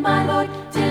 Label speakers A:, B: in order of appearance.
A: my Lord till